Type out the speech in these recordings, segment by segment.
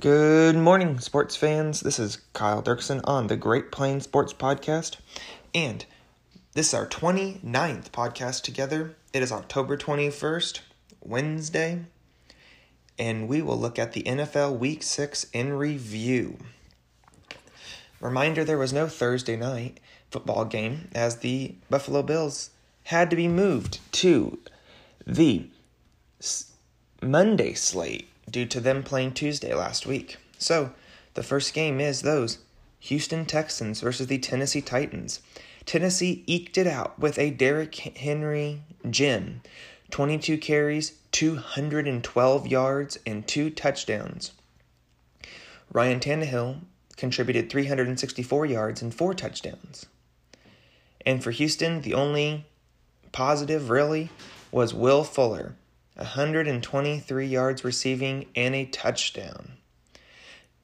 Good morning, sports fans. This is Kyle Dirksen on the Great Plains Sports Podcast. And this is our 29th podcast together. It is October 21st, Wednesday. And we will look at the NFL Week 6 in review. Reminder there was no Thursday night football game as the Buffalo Bills had to be moved to the Monday slate due to them playing Tuesday last week. So, the first game is those Houston Texans versus the Tennessee Titans. Tennessee eked it out with a Derrick Henry gem 22 carries, 212 yards, and two touchdowns. Ryan Tannehill contributed 364 yards and four touchdowns. And for Houston, the only positive really was Will Fuller, 123 yards receiving and a touchdown.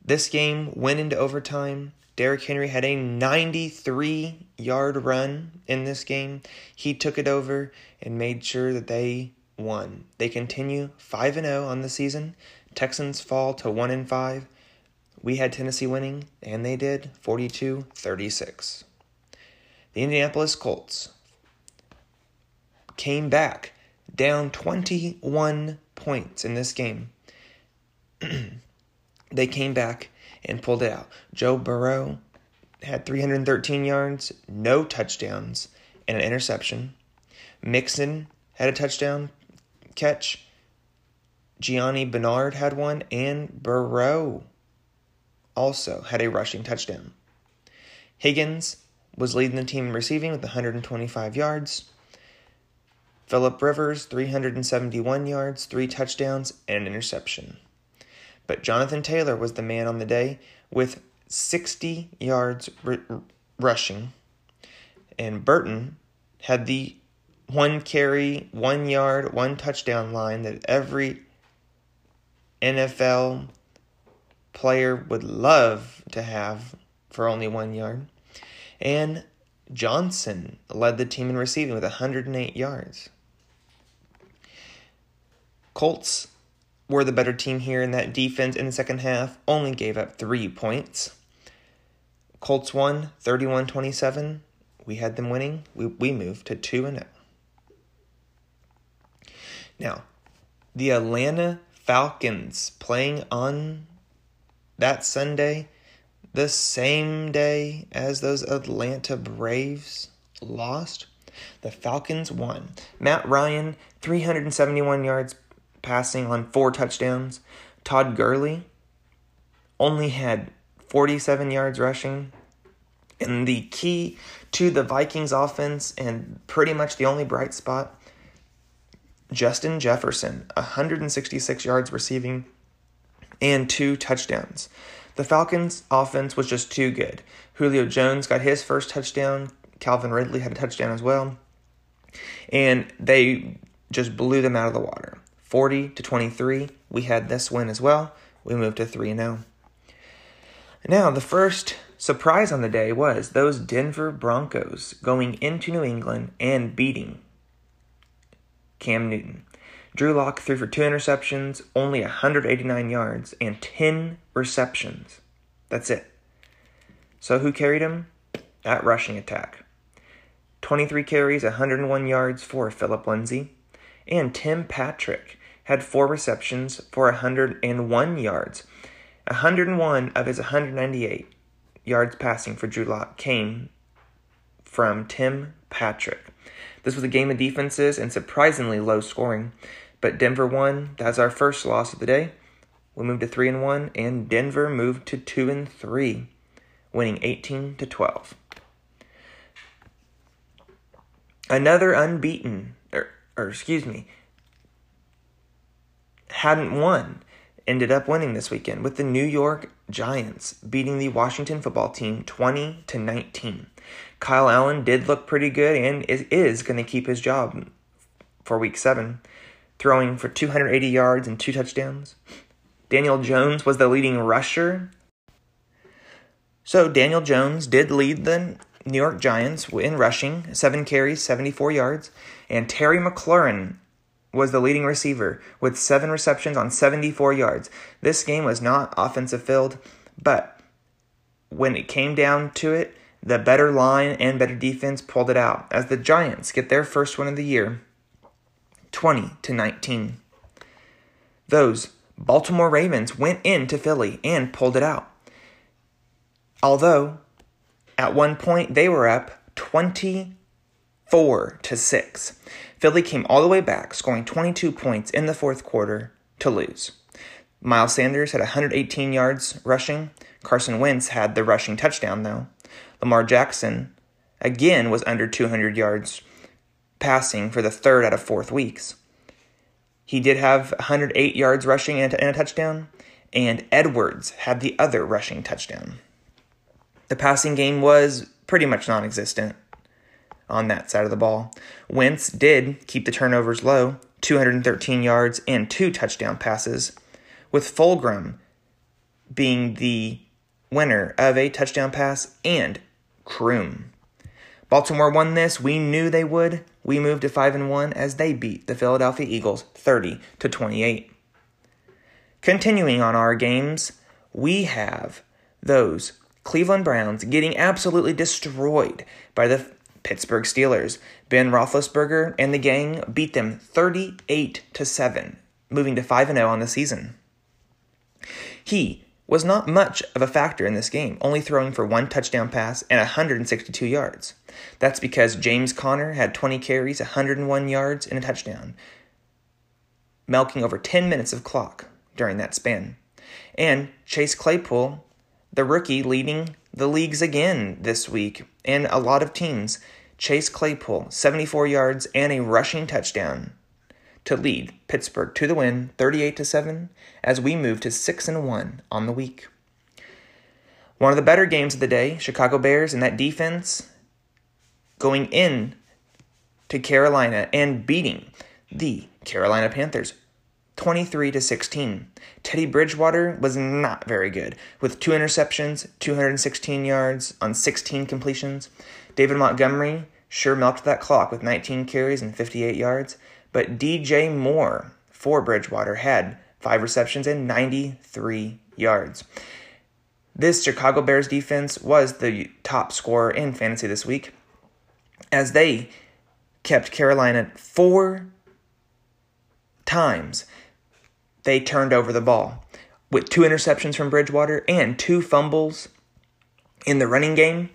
This game went into overtime. Derrick Henry had a 93 yard run in this game. He took it over and made sure that they won. They continue 5 0 on the season. Texans fall to 1 and 5. We had Tennessee winning, and they did 42 36. The Indianapolis Colts came back down 21 points in this game. they came back and pulled it out. Joe Burrow had 313 yards, no touchdowns, and an interception. Mixon had a touchdown catch. Giovani Bernard had one, and Burrow also had a rushing touchdown. Higgins was leading the team in receiving with 125 yards. Philip Rivers, 371 yards, three touchdowns, and an interception. But Jonathan Taylor was the man on the day with 60 yards r- rushing. And Burton had the one carry, one yard, one touchdown line that every NFL player would love to have for only one yard. And Johnson led the team in receiving with 108 yards. Colts were the better team here in that defense in the second half, only gave up three points. Colts won 31 27. We had them winning. We, we moved to 2 0. Now, the Atlanta Falcons playing on that Sunday, the same day as those Atlanta Braves lost. The Falcons won. Matt Ryan, 371 yards passing on four touchdowns. Todd Gurley only had 47 yards rushing. And the key to the Vikings offense, and pretty much the only bright spot, Justin Jefferson, 166 yards receiving and two touchdowns. The Falcons' offense was just too good. Julio Jones got his first touchdown. Calvin Ridley had a touchdown as well. And they just blew them out of the water. 40 to 23. We had this win as well. We moved to 3 0. Now, the first surprise on the day was those Denver Broncos going into New England and beating Cam Newton. Drew Lock threw for two interceptions, only 189 yards, and 10 receptions. That's it. So, who carried him? That rushing attack. 23 carries, 101 yards for Philip Lindsay. And Tim Patrick had four receptions for 101 yards. 101 of his 198 yards passing for Drew Lock came from Tim Patrick. This was a game of defenses and surprisingly low scoring, but Denver won. That's our first loss of the day. We moved to 3 and 1 and Denver moved to 2 and 3, winning 18 to 12. Another unbeaten or, or excuse me, hadn't won ended up winning this weekend with the New York Giants beating the Washington football team 20 to 19. Kyle Allen did look pretty good and is, is going to keep his job for week 7, throwing for 280 yards and two touchdowns. Daniel Jones was the leading rusher. So Daniel Jones did lead the New York Giants in rushing, 7 carries, 74 yards, and Terry McLaurin was the leading receiver with seven receptions on 74 yards. This game was not offensive filled, but when it came down to it, the better line and better defense pulled it out as the Giants get their first win of the year 20 to 19. Those Baltimore Ravens went into Philly and pulled it out. Although at one point they were up 24 to 6. Philly came all the way back, scoring 22 points in the fourth quarter to lose. Miles Sanders had 118 yards rushing. Carson Wentz had the rushing touchdown, though. Lamar Jackson, again, was under 200 yards passing for the third out of fourth weeks. He did have 108 yards rushing and a touchdown, and Edwards had the other rushing touchdown. The passing game was pretty much non existent on that side of the ball. Wentz did keep the turnovers low, 213 yards and two touchdown passes, with Fulgham being the winner of a touchdown pass and Croom. Baltimore won this. We knew they would. We moved to 5 and 1 as they beat the Philadelphia Eagles 30 to 28. Continuing on our games, we have those Cleveland Browns getting absolutely destroyed by the Pittsburgh Steelers. Ben Roethlisberger and the gang beat them 38 to 7, moving to 5 0 on the season. He was not much of a factor in this game, only throwing for one touchdown pass and 162 yards. That's because James Conner had 20 carries, 101 yards, and a touchdown, milking over 10 minutes of clock during that span. And Chase Claypool the rookie leading the leagues again this week, and a lot of teams. Chase Claypool, 74 yards and a rushing touchdown to lead Pittsburgh to the win, 38 to 7, as we move to 6 and 1 on the week. One of the better games of the day, Chicago Bears and that defense going in to Carolina and beating the Carolina Panthers 23 to 16. Teddy Bridgewater was not very good with two interceptions, 216 yards on 16 completions. David Montgomery sure milked that clock with 19 carries and 58 yards, but DJ Moore for Bridgewater had 5 receptions and 93 yards. This Chicago Bears defense was the top scorer in fantasy this week as they kept Carolina four times they turned over the ball with two interceptions from Bridgewater and two fumbles in the running game.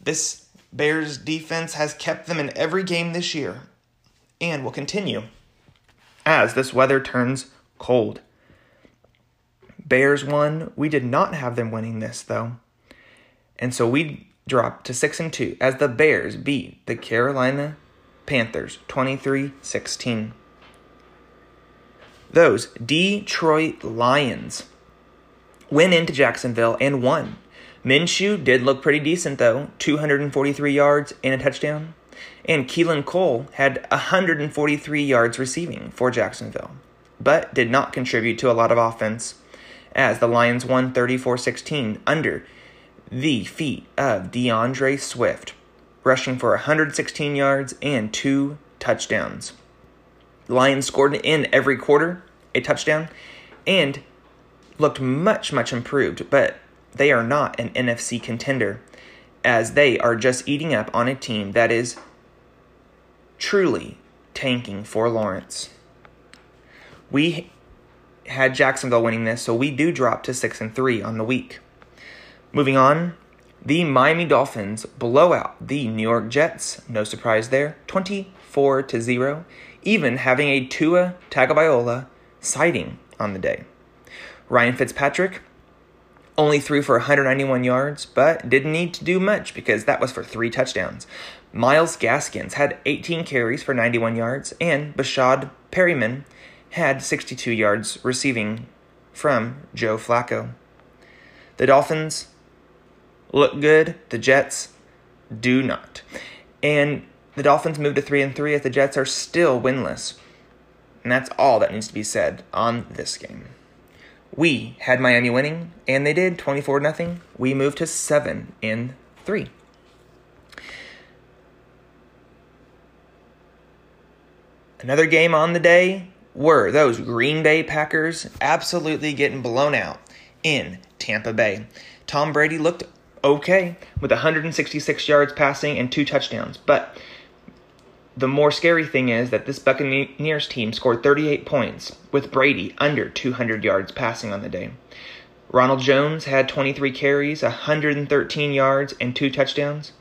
This Bears defense has kept them in every game this year and will continue as this weather turns cold. Bears won. We did not have them winning this though. And so we dropped to 6 and 2 as the Bears beat the Carolina Panthers 23-16 those Detroit Lions went into Jacksonville and won. Minshew did look pretty decent though, 243 yards and a touchdown. And Keelan Cole had 143 yards receiving for Jacksonville, but did not contribute to a lot of offense as the Lions won 34 16 under the feet of D'Andre Swift, rushing for 116 yards and two touchdowns. Lions scored in every quarter a touchdown and looked much, much improved, but they are not an NFC contender as they are just eating up on a team that is truly tanking for Lawrence. We had Jacksonville winning this, so we do drop to 6 and 3 on the week. Moving on, the Miami Dolphins blow out the New York Jets. No surprise there. 24 to 0 even having a Tua Tagovailoa sighting on the day. Ryan Fitzpatrick only threw for 191 yards, but didn't need to do much because that was for three touchdowns. Myles Gaskins had 18 carries for 91 yards, and Breshad Perriman had 62 yards receiving from Joe Flacco. The Dolphins look good, the Jets do not. And the Dolphins move to 3 and 3 as the Jets are still winless. And that's all that needs to be said on this game. We had Miami winning, and they did 24 0. We moved to 7 and 3. Another game on the day were those Green Bay Packers absolutely getting blown out in Tampa Bay. Tom Brady looked okay with 166 yards passing and two touchdowns, but the more scary thing is that this Buccaneers team scored 38 points with Brady under 200 yards passing on the day. Ronald Jones had 23 carries, 113 yards, and two touchdowns.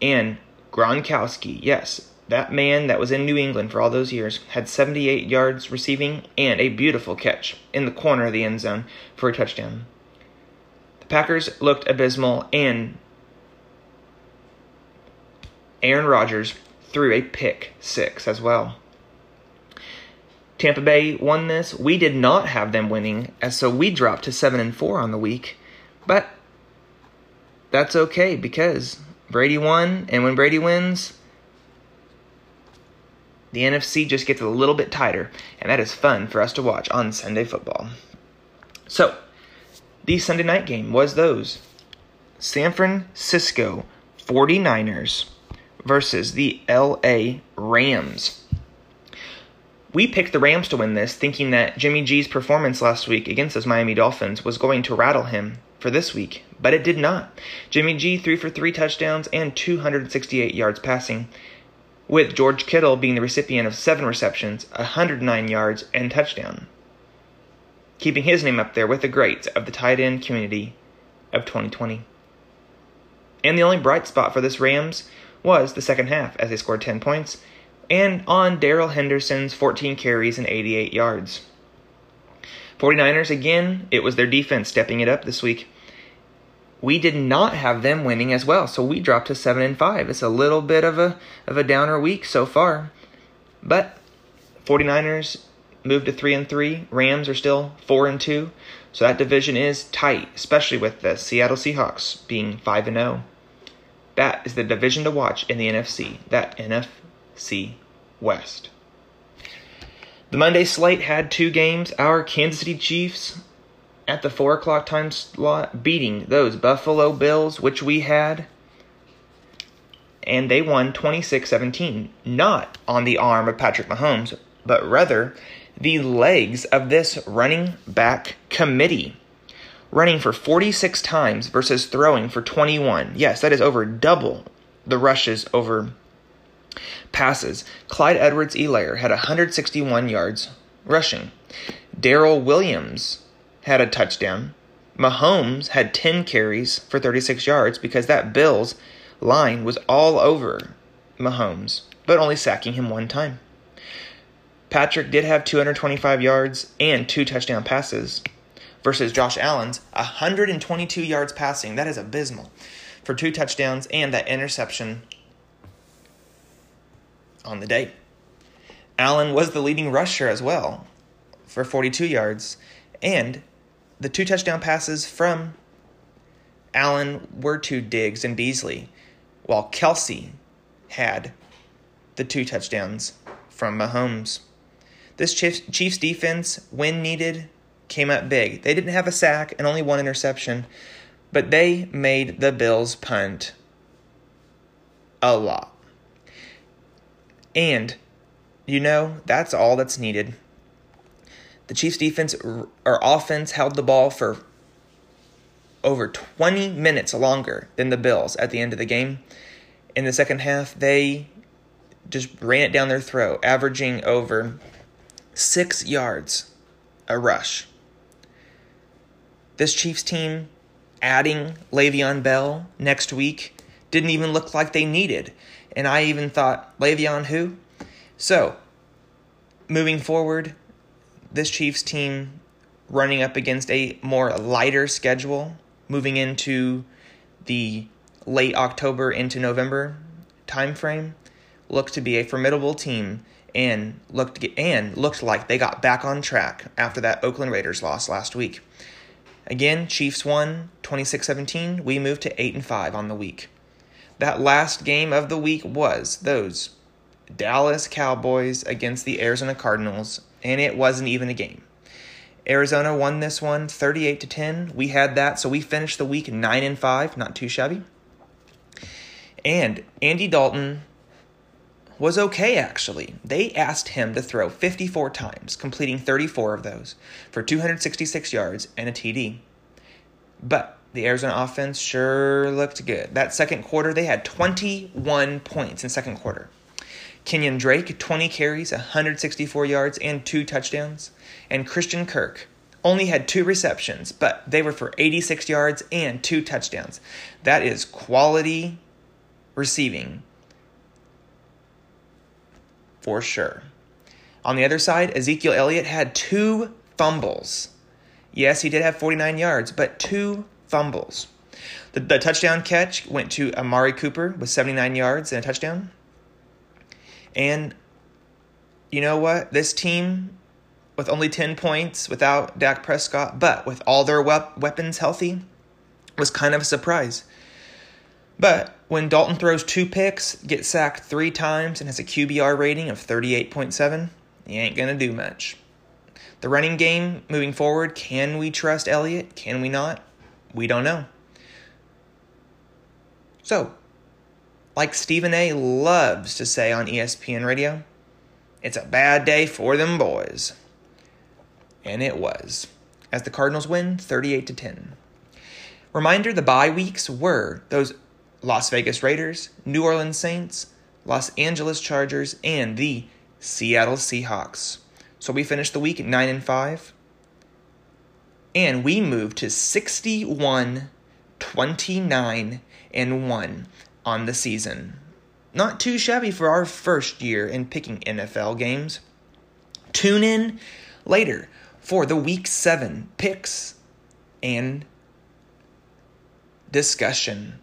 And Gronkowski, yes, that man that was in New England for all those years, had 78 yards receiving and a beautiful catch in the corner of the end zone for a touchdown. The Packers looked abysmal, and Aaron Rodgers threw a pick six as well. Tampa Bay won this. We did not have them winning, so we dropped to seven and four on the week. But that's okay because Brady won, and when Brady wins, the NFC just gets a little bit tighter, and that is fun for us to watch on Sunday football. So, the Sunday night game was those San Francisco 49ers versus the LA Rams. We picked the Rams to win this, thinking that Jimmy G's performance last week against those Miami Dolphins was going to rattle him for this week, but it did not. Jimmy G threw for three touchdowns and 268 yards passing, with George Kittle being the recipient of seven receptions, 109 yards, and touchdown, keeping his name up there with the greats of the tight end community of 2020. And the only bright spot for this Rams was the second half, as they scored 10 points, and on Darrell Henderson's 14 carries and 88 yards. 49ers, again, it was their defense stepping it up this week. We did not have them winning as well, so we dropped to 7 and 5. It's a little bit of a of a downer week so far. But 49ers moved to 3 and 3. Rams are still 4 and 2. So that division is tight, especially with the Seattle Seahawks being 5 and 0. That is the division to watch in the NFC, that NFC West. The Monday slate had two games. Our Kansas City Chiefs at the 4 o'clock time slot beating those Buffalo Bills, which we had. And they won 26 17. Not on the arm of Patrick Mahomes, but rather the legs of this running back committee running for 46 times versus throwing for 21. Yes, that is over double the rushes over passes. Clyde Edwards Helaire had 161 yards rushing. Darrel Williams had a touchdown. Mahomes had 10 carries for 36 yards because that Bills line was all over Mahomes, but only sacking him one time. Patrick did have 225 yards and two touchdown passes versus Josh Allen's 122 yards passing. That is abysmal for two touchdowns and that interception on the day. Allen was the leading rusher as well for 42 yards, and the two touchdown passes from Allen were to Diggs and Beasley, while Kelce had the two touchdowns from Mahomes. This Chiefs defense, when needed, came up big. They didn't have a sack and only one interception, but they made the Bills punt a lot. And, you know, that's all that's needed. The Chiefs defense or offense held the ball for over 20 minutes longer than the Bills at the end of the game. In the second half, they just ran it down their throat, averaging over six yards a rush. This Chiefs team adding Le'Veon Bell next week didn't even look like they needed. And I even thought, Le'Veon who? So, moving forward, this Chiefs team running up against a more lighter schedule, moving into the late October into November timeframe, looked to be a formidable team and looked and looked like they got back on track after that Oakland Raiders loss last week. Again, Chiefs won 26-17. We moved to 8 and 5 on the week. That last game of the week was those Dallas Cowboys against the Arizona Cardinals, and it wasn't even a game. Arizona won this one 38 to 10. We had that, so we finished the week 9 and 5, not too shabby. And Andy Dalton was okay, actually. They asked him to throw 54 times, completing 34 of those for 266 yards and a TD. But the Arizona offense sure looked good. That second quarter, they had 21 points in second quarter. Kenyan Drake, 20 carries, 164 yards, and two touchdowns. And Christian Kirk only had two receptions, but they were for 86 yards and two touchdowns. That is quality receiving for sure. On the other side, Ezekiel Elliott had two fumbles. Yes, he did have 49 yards, but two fumbles. The, the touchdown catch went to Amari Cooper with 79 yards and a touchdown. And you know what? This team, with only 10 points without Dak Prescott, but with all their weapons healthy, was kind of a surprise. But when Dalton throws two picks, gets sacked three times, and has a QBR rating of 38.7, he ain't going to do much. The running game moving forward, can we trust Elliott? Can we not? We don't know. So, like Stephen A loves to say on ESPN radio, it's a bad day for them boys. And it was, as the Cardinals win 38 to 10. Reminder the bye weeks were those Las Vegas Raiders, New Orleans Saints, Los Angeles Chargers, and the Seattle Seahawks. So we finished the week at 9 and 5. And we moved to 61 29 and 1 on the season. Not too shabby for our first year in picking NFL games. Tune in later for the week 7 picks and discussion.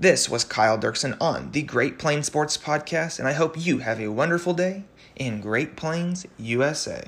This was Kyle Dirksen on the Great Plains Sports Podcast, and I hope you have a wonderful day in Great Plains, USA.